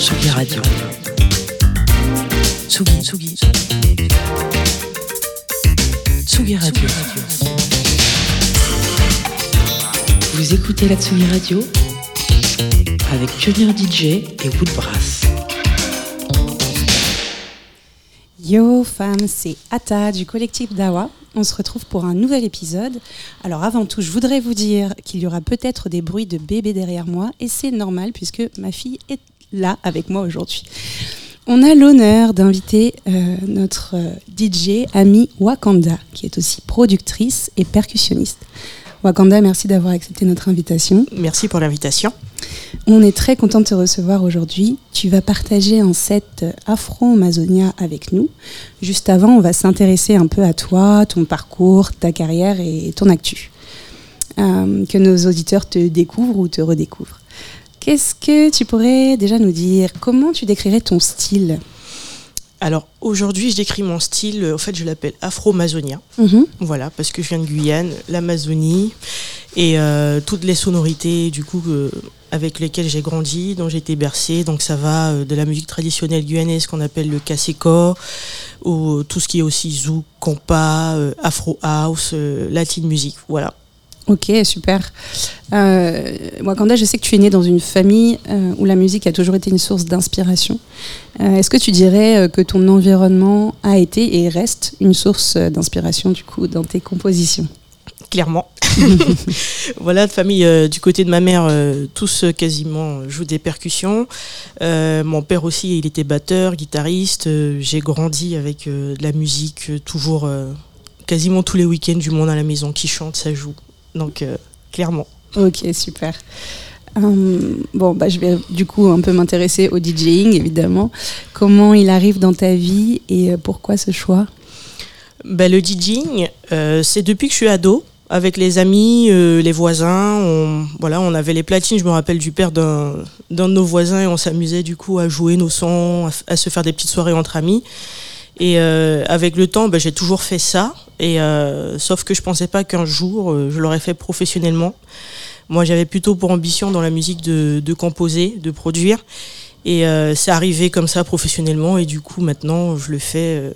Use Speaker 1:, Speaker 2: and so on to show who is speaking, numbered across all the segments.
Speaker 1: Tsugi Radio. Tsugi, Tsugi. Tsugi Radio. Vous écoutez la Tsugi Radio avec Pionnier DJ et Woodbrass.
Speaker 2: Yo femmes, c'est Ata du collectif Dawa. On se retrouve pour un nouvel épisode. Alors avant tout, je voudrais vous dire qu'il y aura peut-être des bruits de bébé derrière moi et c'est normal puisque ma fille est là avec moi aujourd'hui. On a l'honneur d'inviter euh, notre euh, DJ amie Wakanda qui est aussi productrice et percussionniste. Wakanda, merci d'avoir accepté notre invitation.
Speaker 3: Merci pour l'invitation.
Speaker 2: On est très content de te recevoir aujourd'hui. Tu vas partager un set Afro-Amazonia avec nous. Juste avant, on va s'intéresser un peu à toi, ton parcours, ta carrière et ton actu. Euh, que nos auditeurs te découvrent ou te redécouvrent. Qu'est-ce que tu pourrais déjà nous dire? Comment tu décrirais ton style?
Speaker 3: Alors aujourd'hui, je décris mon style, en fait, je l'appelle afro-amazonien.
Speaker 2: Mhm.
Speaker 3: Voilà, parce que je viens de Guyane, l'Amazonie et euh, toutes les sonorités, du coup, euh, avec lesquelles j'ai grandi, dont j'ai été bercée. Donc ça va euh, de la musique traditionnelle guyanaise qu'on appelle le kaseko, ou tout ce qui est aussi zouk, compas, euh, afro house, euh, latin music. Voilà.
Speaker 2: Ok, super. Euh, Wakanda, je sais que tu es né dans une famille euh, où la musique a toujours été une source d'inspiration. Euh, Est-ce que tu dirais euh, que ton environnement a été et reste une source d'inspiration du coup dans tes compositions?
Speaker 3: Clairement. voilà, de famille du côté de ma mère, tous quasiment jouent des percussions. Mon père aussi, il était batteur, guitariste. J'ai grandi avec de la musique, toujours quasiment tous les week-ends du monde à la maison qui chante, ça joue. Donc euh, clairement.
Speaker 2: Ok, super. Hum, bon, bah, je vais du coup un peu m'intéresser au DJing, évidemment. Comment il arrive dans ta vie et euh, pourquoi ce choix?
Speaker 3: Bah, le DJing, euh, c'est depuis que je suis ado. Avec les amis, euh, les voisins, on, voilà, on avait les platines. Je me rappelle du père d'un de nos voisins et on s'amusait du coup à jouer nos sons, à se faire des petites soirées entre amis. Et euh, avec le temps, bah, j'ai toujours fait ça. Et euh, sauf que je pensais pas qu'un jour euh, je l'aurais fait professionnellement. Moi, j'avais plutôt pour ambition dans la musique de, de composer, de produire. Et c'est arrivé comme ça professionnellement. Et du coup, maintenant, je le fais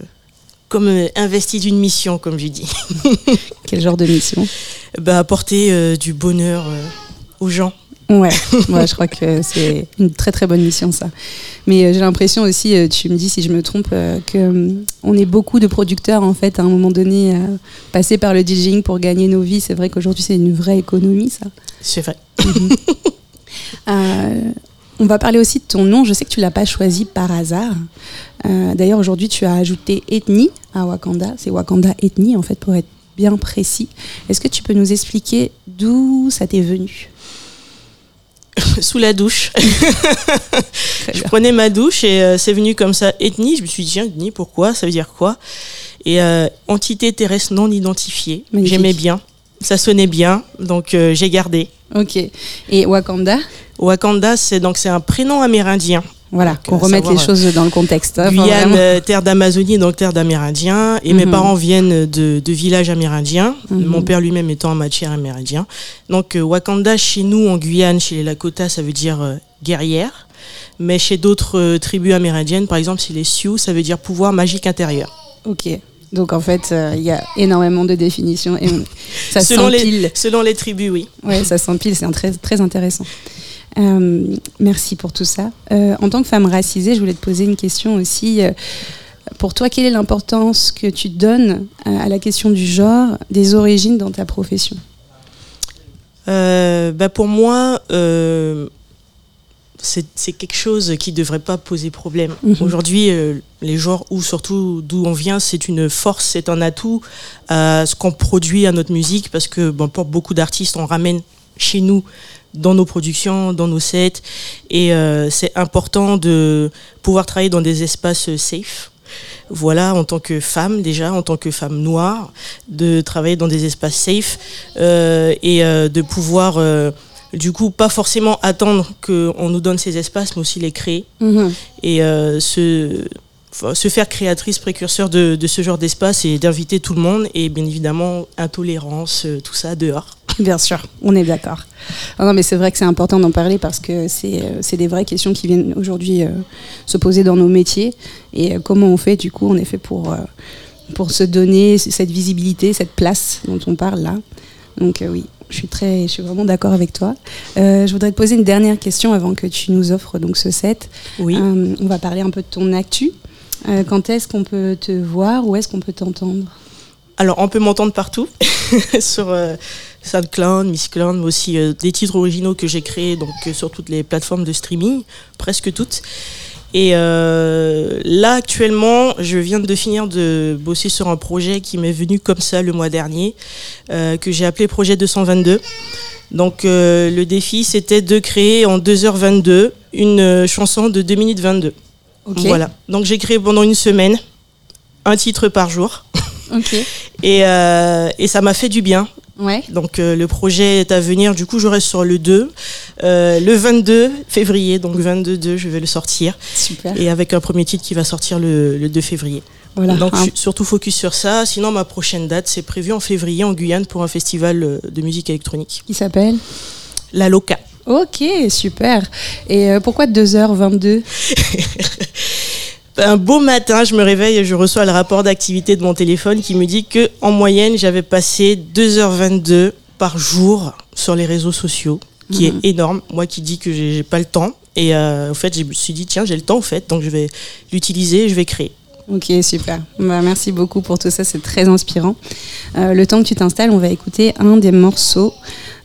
Speaker 3: comme investi d'une mission, comme je dis.
Speaker 2: Quel genre de mission?
Speaker 3: Bah, apporter du bonheur aux gens.
Speaker 2: Ouais, ouais, je crois que c'est une très très bonne mission ça. Mais euh, j'ai l'impression aussi, euh, tu me dis si je me trompe, euh, que hum, on est beaucoup de producteurs en fait à un moment donné euh, passés par le DJing pour gagner nos vies. C'est vrai qu'aujourd'hui c'est une vraie économie ça.
Speaker 3: C'est vrai.
Speaker 2: On va parler aussi de ton nom. Je sais que tu l'as pas choisi par hasard. D'ailleurs aujourd'hui tu as ajouté ethnie à Wakanda. C'est Wakanda ethnie en fait pour être bien précis. Est-ce que tu peux nous expliquer d'où ça t'est venu?
Speaker 3: Sous la douche. Je prenais ma douche et euh, c'est venu comme ça. Ethnie, je me suis dit, ethnie, pourquoi? Ça veut dire quoi? Et euh, entité terrestre non identifiée. J'aimais bien. Ça sonnait bien, donc euh, j'ai gardé.
Speaker 2: Ok. Et Wakanda?
Speaker 3: Wakanda, c'est donc c'est un prénom amérindien.
Speaker 2: Voilà, qu'on
Speaker 3: euh,
Speaker 2: remette les choses dans le contexte. hein, enfin,
Speaker 3: Guyane,
Speaker 2: vraiment.
Speaker 3: euh, terre d'Amazonie, donc terre d'Amérindiens. Et mes
Speaker 2: Mhm.
Speaker 3: parents viennent de, de villages amérindiens.
Speaker 2: Mhm.
Speaker 3: Mon père lui-même étant un matière amérindien. Donc euh, Wakanda, chez nous, en Guyane, chez les Lakota, ça veut dire guerrière. Mais chez d'autres tribus amérindiennes, par exemple, chez les Sioux, ça veut dire pouvoir magique intérieur.
Speaker 2: Ok. Donc en fait, euh, il y a énormément de définitions et ça
Speaker 3: selon,
Speaker 2: s'empile.
Speaker 3: les, selon les tribus, oui.
Speaker 2: Ouais, ça s'empile, c'est très, très intéressant. Euh, merci pour tout ça. Euh, en tant que femme racisée, je voulais te poser une question aussi. Euh, pour toi, quelle est l'importance que tu donnes à, la question du genre, des origines dans ta profession?
Speaker 3: Bah pour moi, c'est quelque chose qui ne devrait pas poser problème.
Speaker 2: Mhm.
Speaker 3: Aujourd'hui, euh, les genres, ou surtout d'où on vient, c'est une force, c'est un atout à ce qu'on produit à notre musique, parce que bon, pour beaucoup d'artistes, on ramène chez nous dans nos productions, dans nos sets, et euh, c'est important de pouvoir travailler dans des espaces safe. Voilà, en tant que femme déjà, en tant que femme noire, de travailler dans des espaces safe euh, et euh, de pouvoir, du coup, pas forcément attendre qu'on nous donne ces espaces, mais aussi les créer et euh, se, faire créatrice, précurseur de, de ce genre d'espace et d'inviter tout le monde et bien évidemment intolérance, tout ça dehors.
Speaker 2: Bien sûr, on est d'accord. Non, mais c'est vrai que c'est important d'en parler parce que c'est euh, des vraies questions qui viennent aujourd'hui euh, se poser dans nos métiers. Et euh, comment on fait, du coup, en effet, pour, pour se donner cette visibilité, cette place dont on parle là. Donc oui, je suis, très, je suis vraiment d'accord avec toi. je voudrais te poser une dernière question avant que tu nous offres donc, ce set.
Speaker 3: Oui.
Speaker 2: on va parler un peu de ton actu. quand est-ce qu'on peut te voir Où est-ce qu'on peut t'entendre?
Speaker 3: Alors, on peut m'entendre partout, sur euh, SoundCloud, Miss Cloud, mais aussi euh, des titres originaux que j'ai créés donc, euh, sur toutes les plateformes de streaming, presque toutes. Et là, actuellement, je viens de finir de bosser sur un projet qui m'est venu comme ça le mois dernier, que j'ai appelé Projet 222. Donc, le défi, c'était de créer en 2h22 une chanson de 2 minutes 22. Voilà. Donc, j'ai créé pendant une semaine un titre par jour. Et, euh, et ça m'a fait du bien.
Speaker 2: Ouais.
Speaker 3: Donc euh, le projet est à venir, du coup je reste sur le 2. Euh, le 22 février, donc 22 je vais le sortir.
Speaker 2: Super.
Speaker 3: Et avec un premier titre qui va sortir le, le 2 février.
Speaker 2: Voilà.
Speaker 3: Donc je surtout focus sur ça. Sinon ma prochaine date c'est prévu en février en Guyane pour un festival de musique électronique.
Speaker 2: Qui s'appelle
Speaker 3: La Loca.
Speaker 2: Ok, super. Et pourquoi 2h22
Speaker 3: un beau matin, je me réveille et je reçois le rapport d'activité de mon téléphone qui me dit que en moyenne, j'avais passé 2h22 par jour sur les réseaux sociaux, qui est mhm. énorme. Moi qui dis que j'ai pas le temps. Et euh, au fait, je me suis dit, tiens, j'ai le temps, au fait, donc je vais l'utiliser, je vais créer.
Speaker 2: Ok, super. Bah, merci beaucoup pour tout ça, c'est très inspirant. Euh, le temps que tu t'installes, on va écouter un des morceaux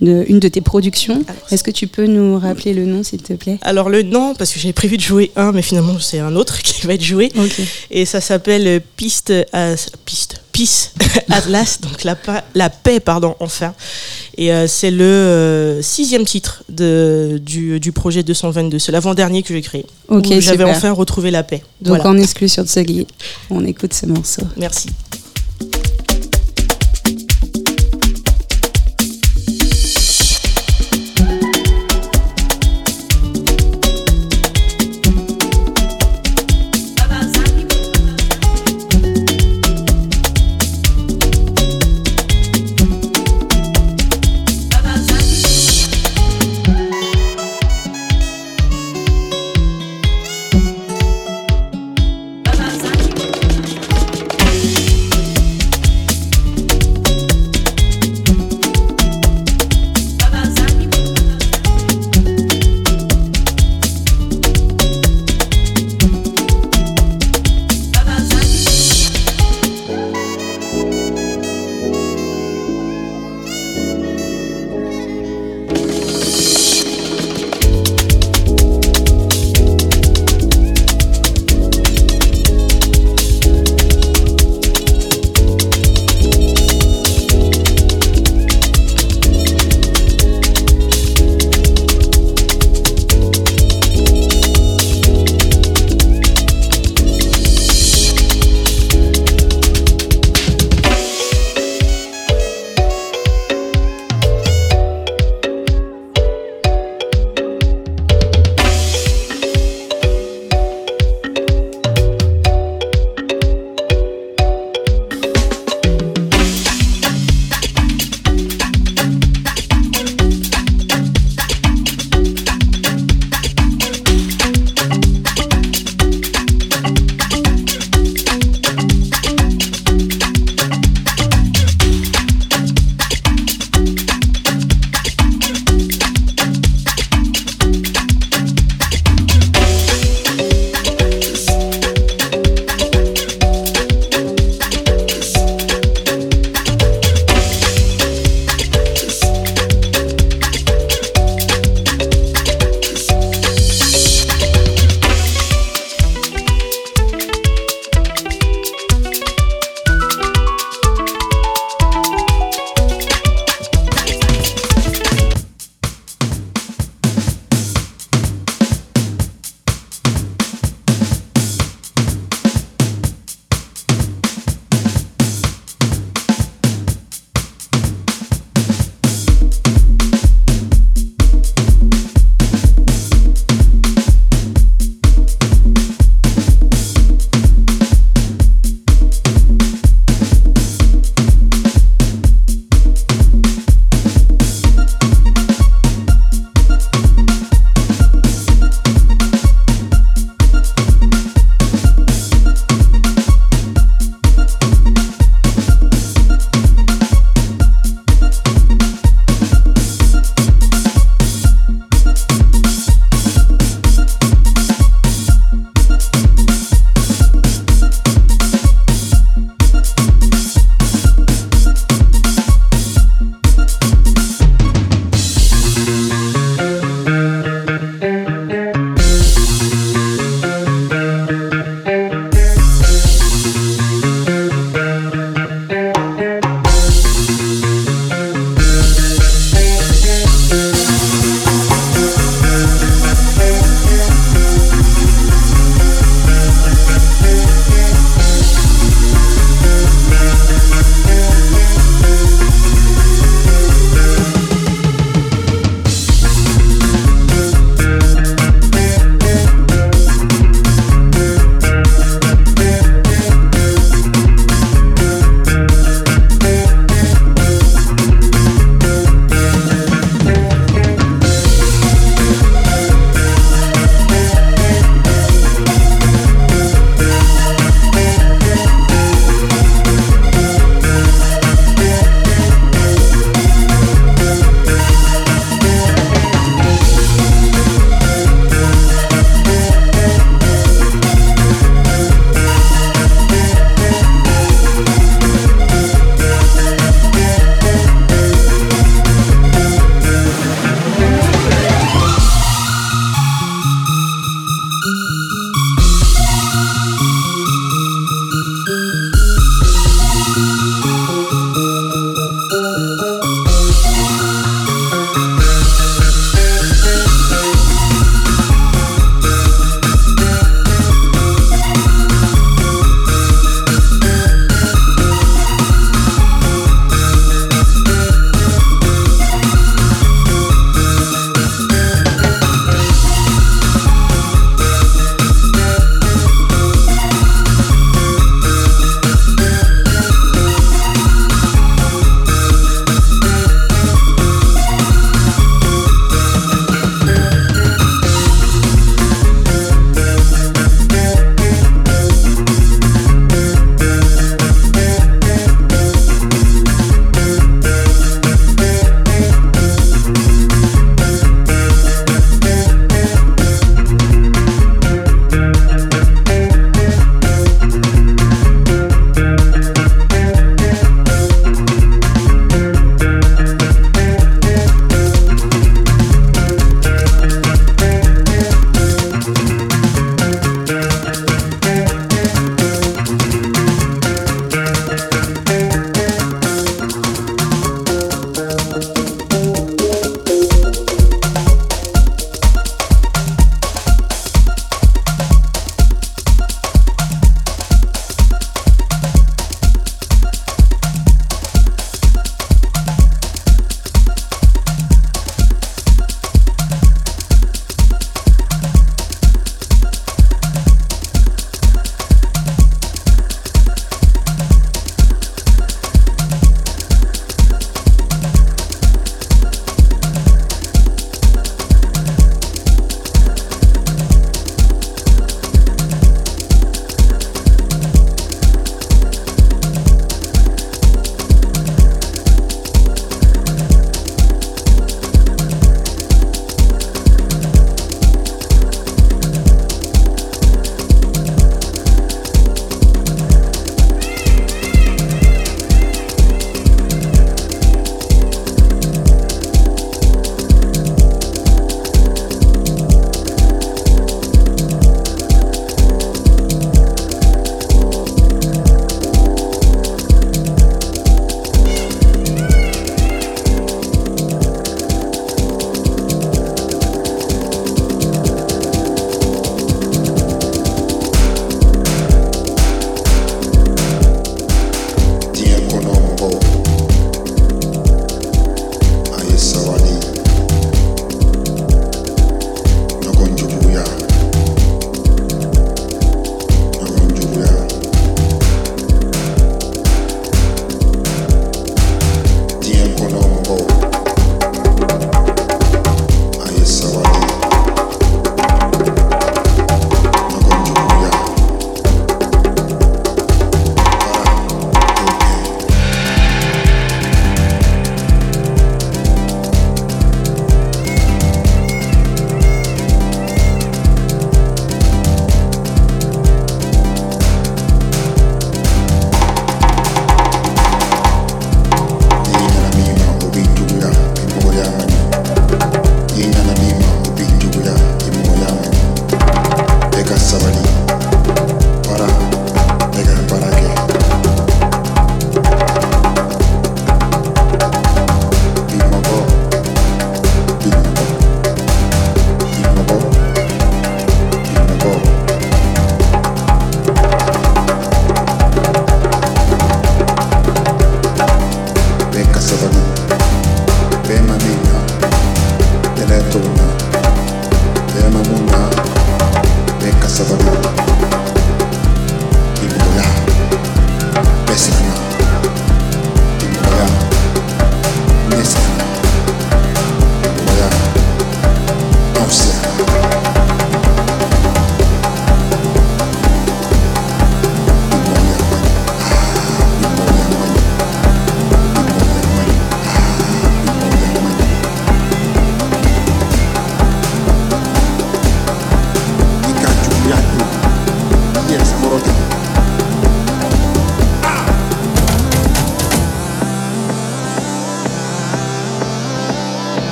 Speaker 2: de une de tes productions. Est-ce que tu peux nous rappeler le nom, s'il te plaît?
Speaker 3: Alors le nom, parce que j'avais prévu de jouer un, mais finalement c'est un autre qui va être joué. Et ça s'appelle Piste, Piste, Peace Atlas, donc la, la paix, pardon, enfin. Et euh, c'est le euh, sixième titre de, du, du, projet 222. C'est l'avant-dernier que j'ai créé. J'avais enfin retrouvé la paix.
Speaker 2: Donc en exclut sur Tsugi, on écoute ce morceau.
Speaker 3: Merci.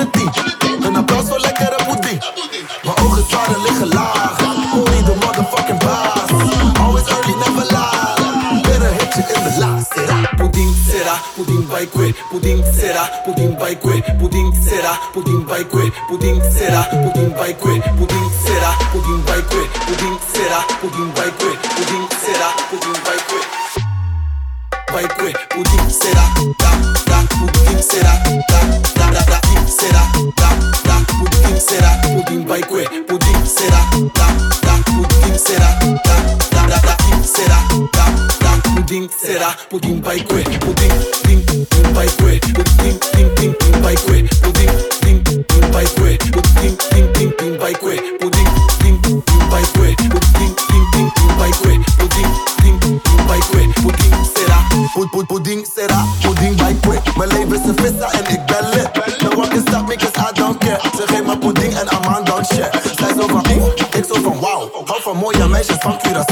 Speaker 4: de tien. Een applaus voor lekkere poedie. Mijn ogen zwaren liggen laag. Only the motherfucking baas. Always early, never late. Better hit you in the last. Sera, pudding, sera, pudding bij kwe. Pudding, sera, pudding bij kwe. Pudding, sera, pudding bij kwe. Pudding, sera, pudding bij kwe. Pudding, sera, pudding bij kwe. Pudding, sera. Pudding by kwe. Pudding, ding, ding by kwe. Pudding, ding, ding, ding by kwe. Pudding, ding, ding by kwe. Pudding, ding, ding, ding by kwe. Pudding, ding, ding by kwe. Pudding, ding, ding, ding by kwe. Pudding, ding, ding by kwe. Pudding, será, pud, pud, pudding, será, pudding by kwe. Mijn leven is een vissa en ik ben lit. No one can stop me cause I don't care. Ze geeft me pudding en don't share. Zij zo van ik zo van wauw. Hou van mooie meisjes van Curaçao.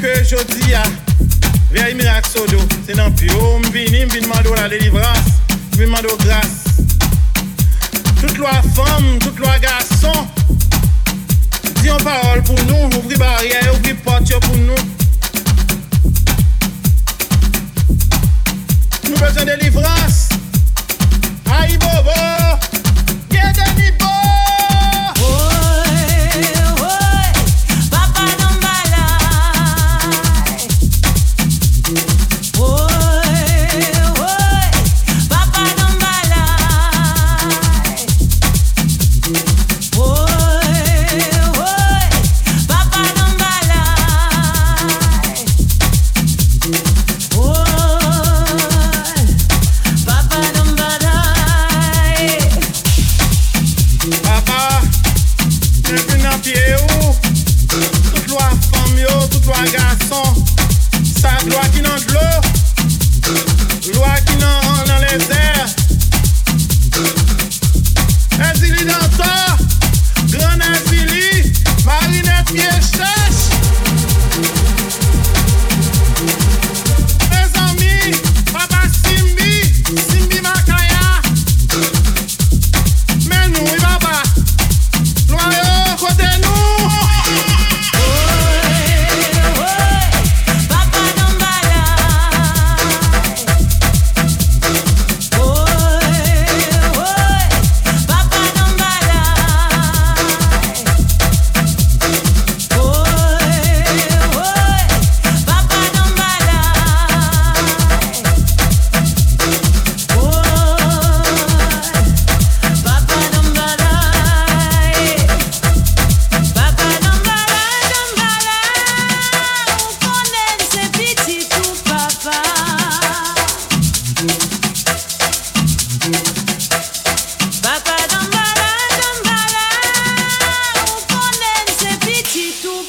Speaker 5: ke jodi ya Ve mirak sodo
Speaker 6: Se nan pyo mbini mbini mando la delivras Mbini mando gras Tout lwa fom, tout lwa gason Di yon parol pou nou Ouvri barye, ouvri pot yo pou nou Nou bezon delivras Ayi bobo.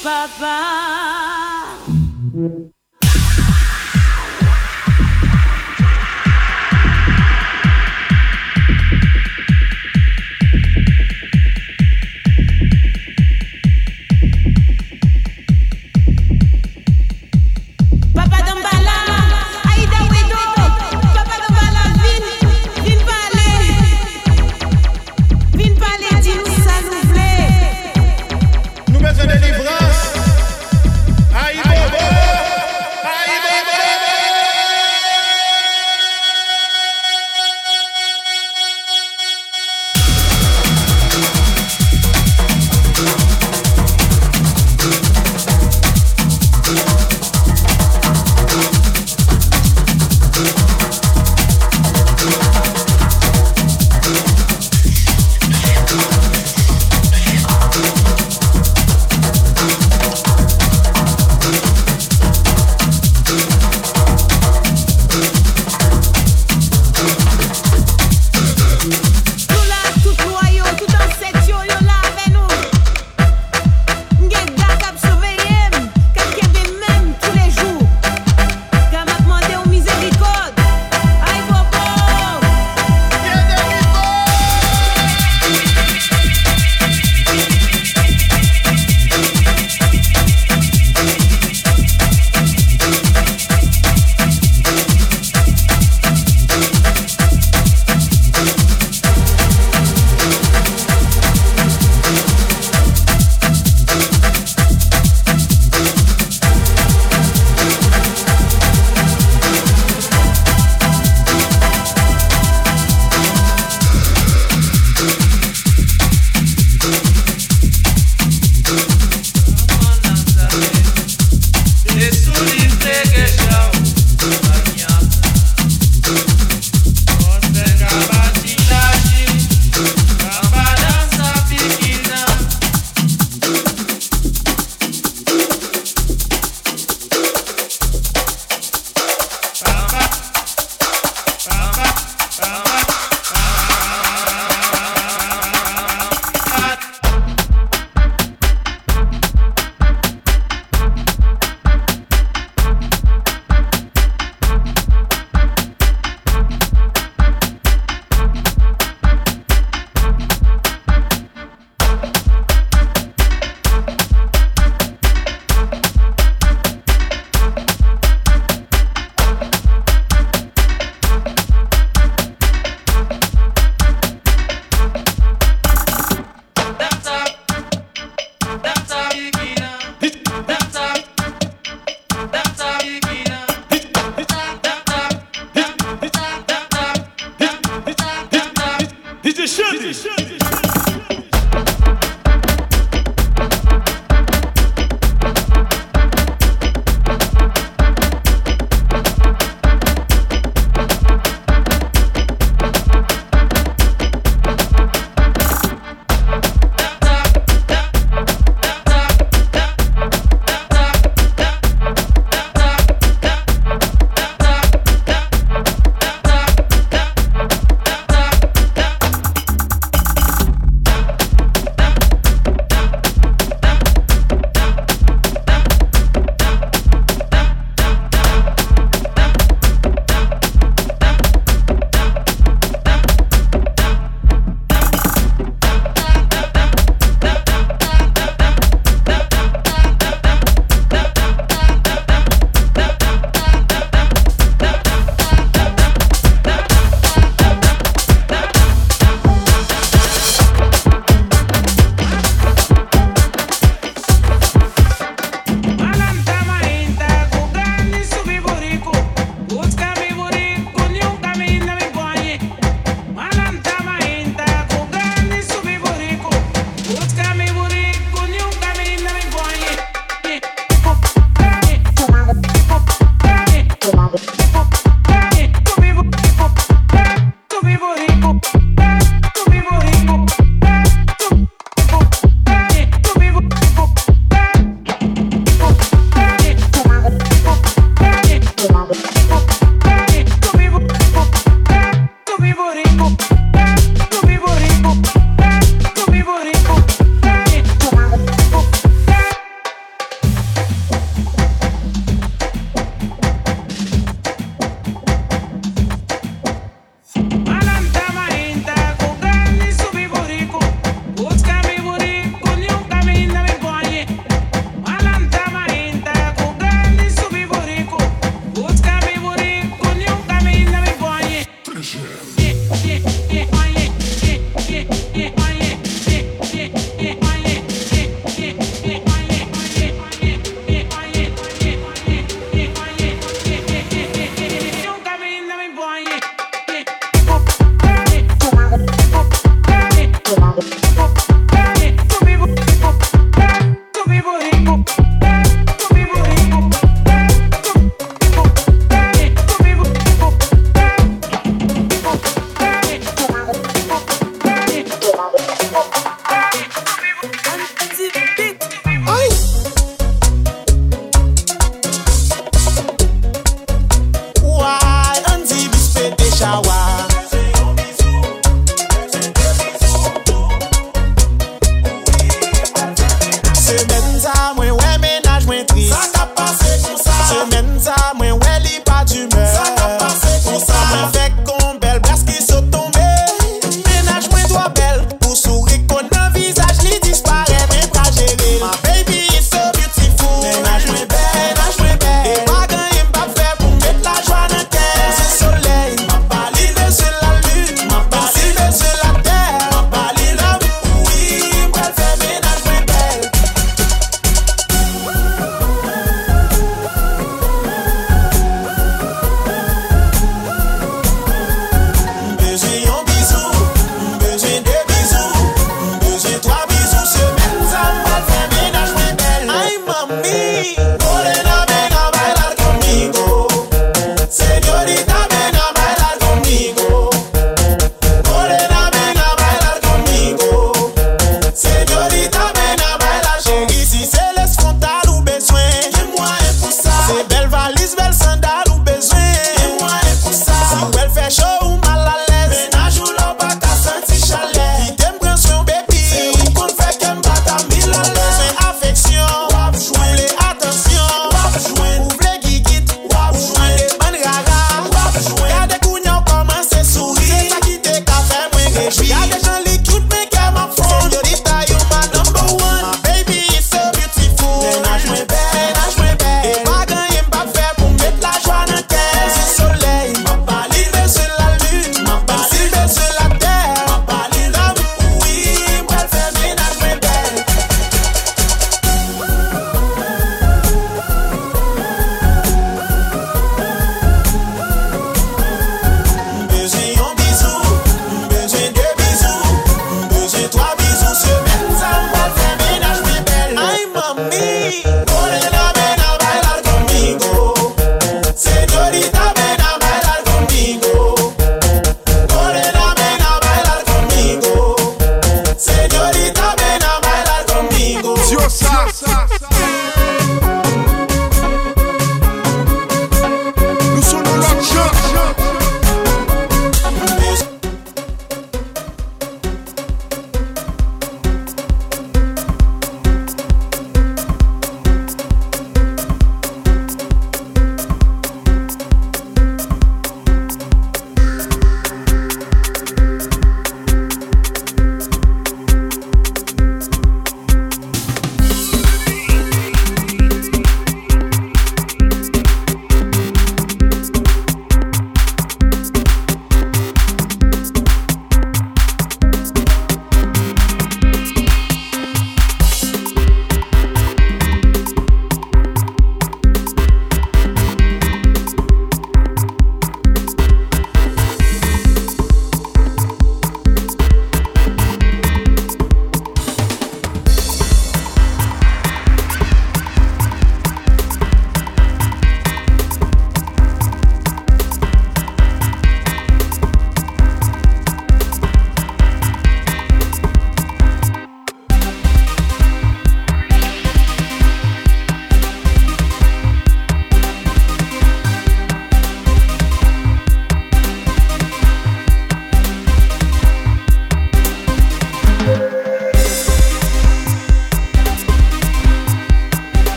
Speaker 6: Baba.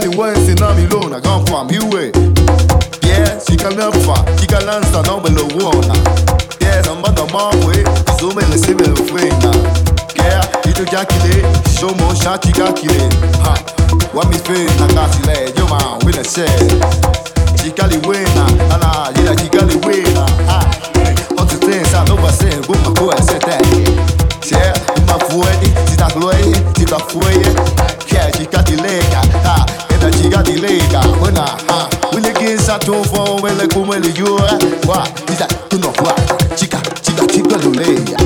Speaker 6: Girl, you
Speaker 7: ain't seen me alone. I come from you, eh? Yeah, she can never, she can answer down below one. Yeah, I'm on the way. So many similar things. Yeah, itu jakile, shomo shati gakile. Ha, wa mi fe na kasile, yo ma we na share. Chikali we na, ala yila chikali we na. Ha, on to things I know but saying, go my go and say that. Yeah, ma fuwe, tita gloye, tita fuwe. kileka mwana ha ulegeza tofo wele
Speaker 8: kumwele yura ah,
Speaker 9: kwa ita tunokwa chika chika chika luleya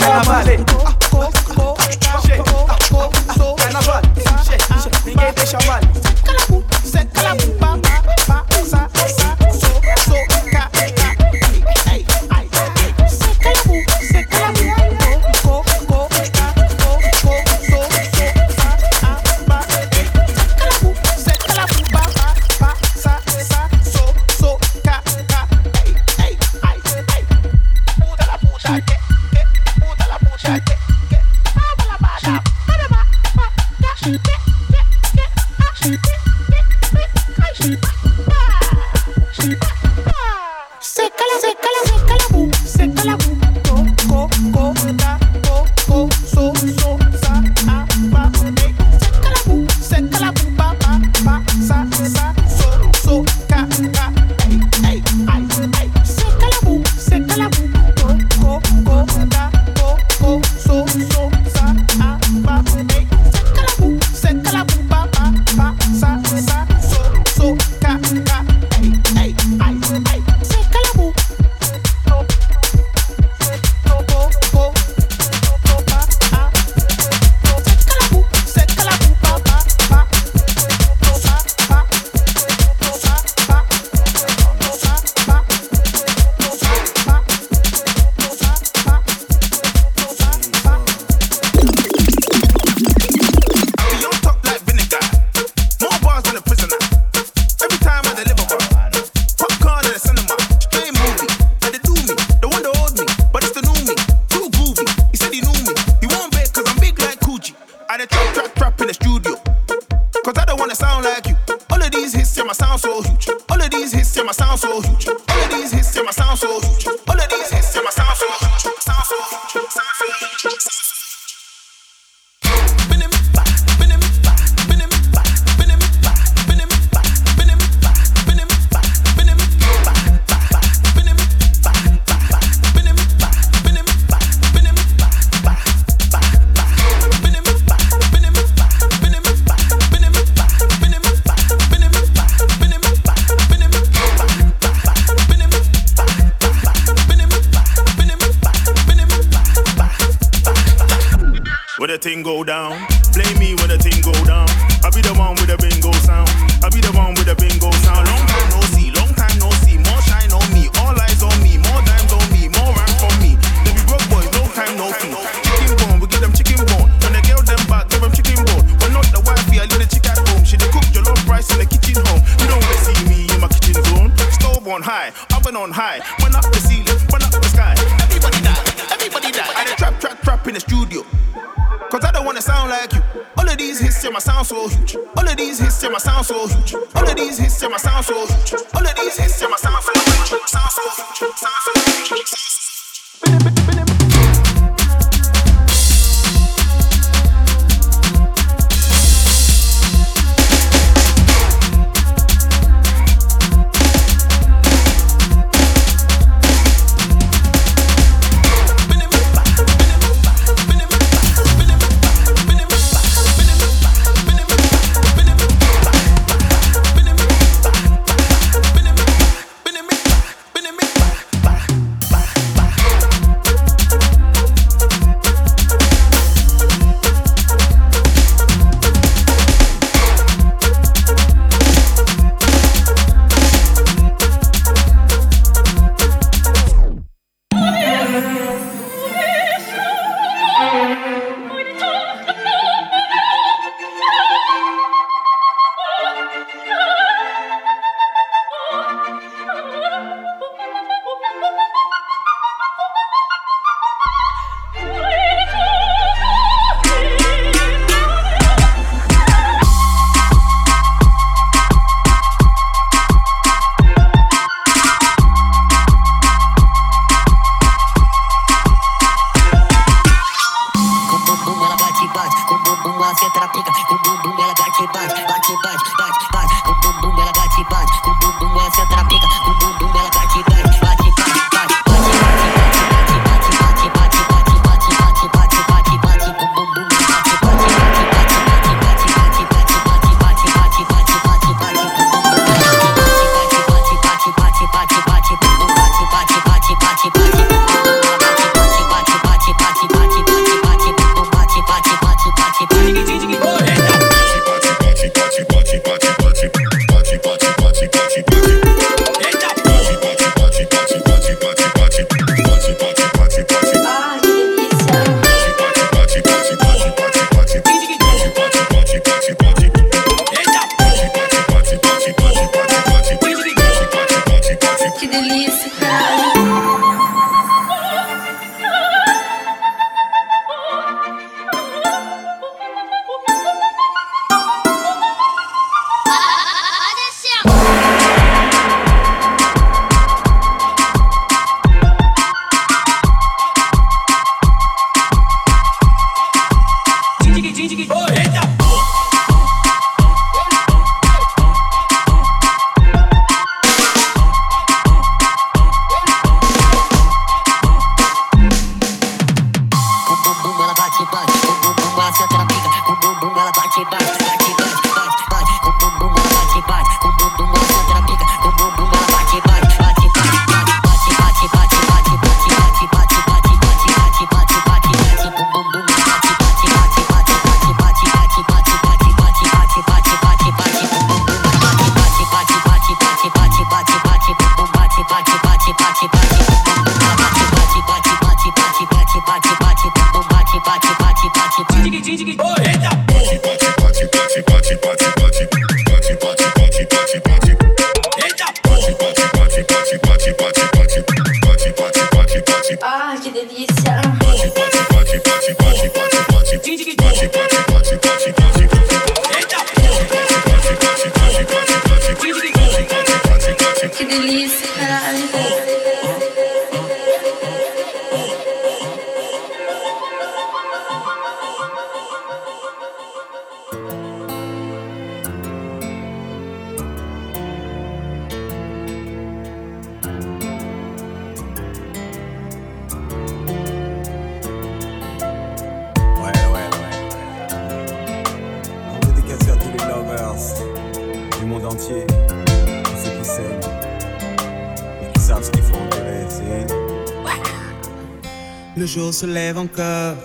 Speaker 9: Shabbat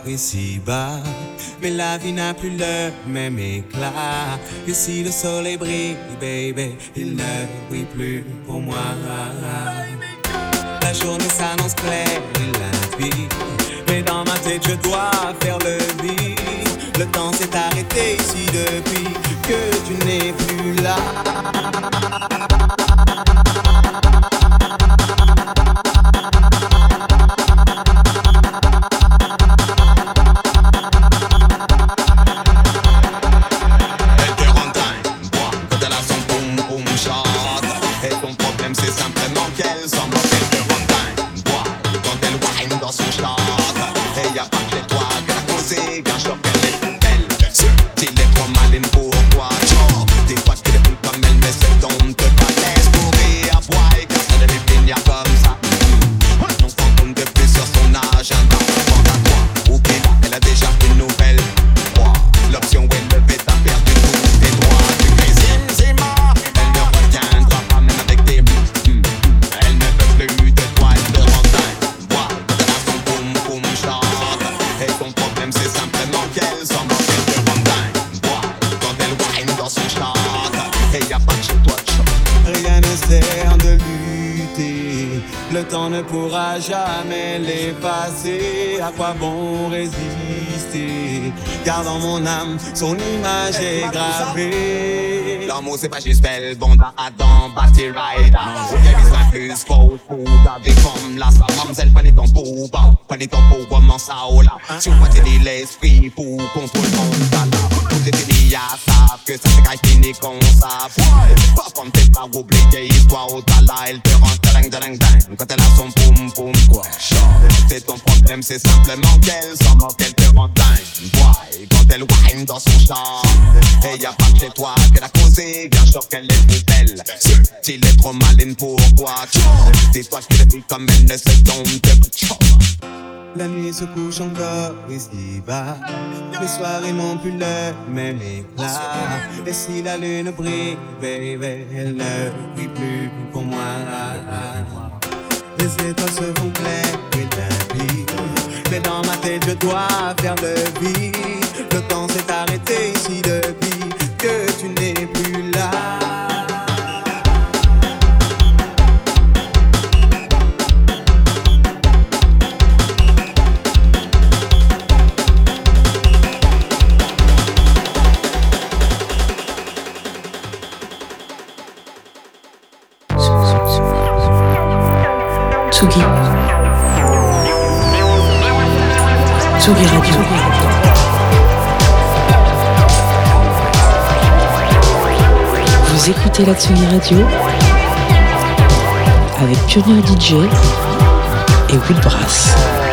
Speaker 9: ici-bas, mais la vie n'a plus le même éclat. Et si le soleil brille, baby, il ne brille plus pour moi. La journée s'annonce claire et limpide, mais dans ma tête je dois faire le vide. Le temps s'est arrêté ici depuis que tu n'es plus là. Pourra jamais l'effacer. À quoi bon résister? Car dans mon âme, son image est gravée.
Speaker 10: L'amour c'est pas juste belle, bon à Adam, Basti Rider. Y'a des infus, faux, fou, des là, ça mademoiselle, prenez ton pot, bah, prenez ton pot, comment ça, oh là. T'es dit l'esprit pour contrôler talent. Tout est à savent que ça c'est qu'à fini comme ça. Pas comme t'es pas oublié, histoire au talent, elle te rend dingue, dingue, dingue. Quand elle a son poum, poum, quoi. C'est ton problème, c'est simplement qu'elle s'en moque, elle te rend dingue. Boy, quand elle whine dans son chant. Et y a pas que chez toi qu'elle a causé, bien sûr qu'elle est plus belle. S'il est trop maline pour toi, dis-toi que les filles comme elle ne se tombent
Speaker 9: La nuit se couche encore ici-bas. Les soirées n'ont plus le même éclat. Et si la lune brille, baby, elle ne brille plus pour moi. Les étoiles se font claires et limpides. Mais dans ma tête, je dois faire le vide. Le temps s'est arrêté ici depuis que tu n'es
Speaker 1: Tsugi. Tsugi Radio. Vous écoutez la Tsugi Radio avec Pionnier DJ et Woodbrass.